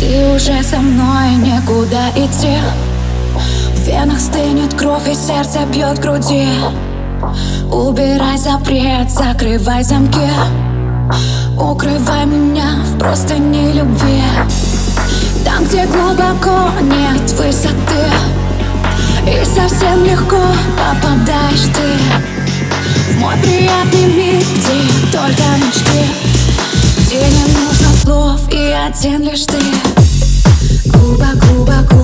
Ты уже со мной, некуда идти. В венах стынет кровь и сердце бьет в груди. Убирай запрет, закрывай замки. Укрывай меня в простыне любви. Один лишь ты. Глубоко-глубоко проникает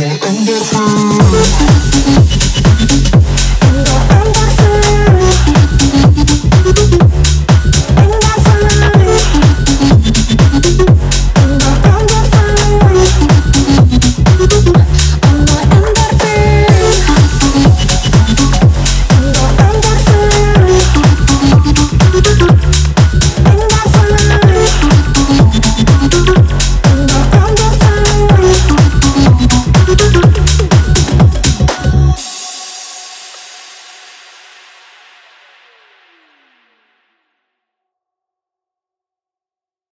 Under the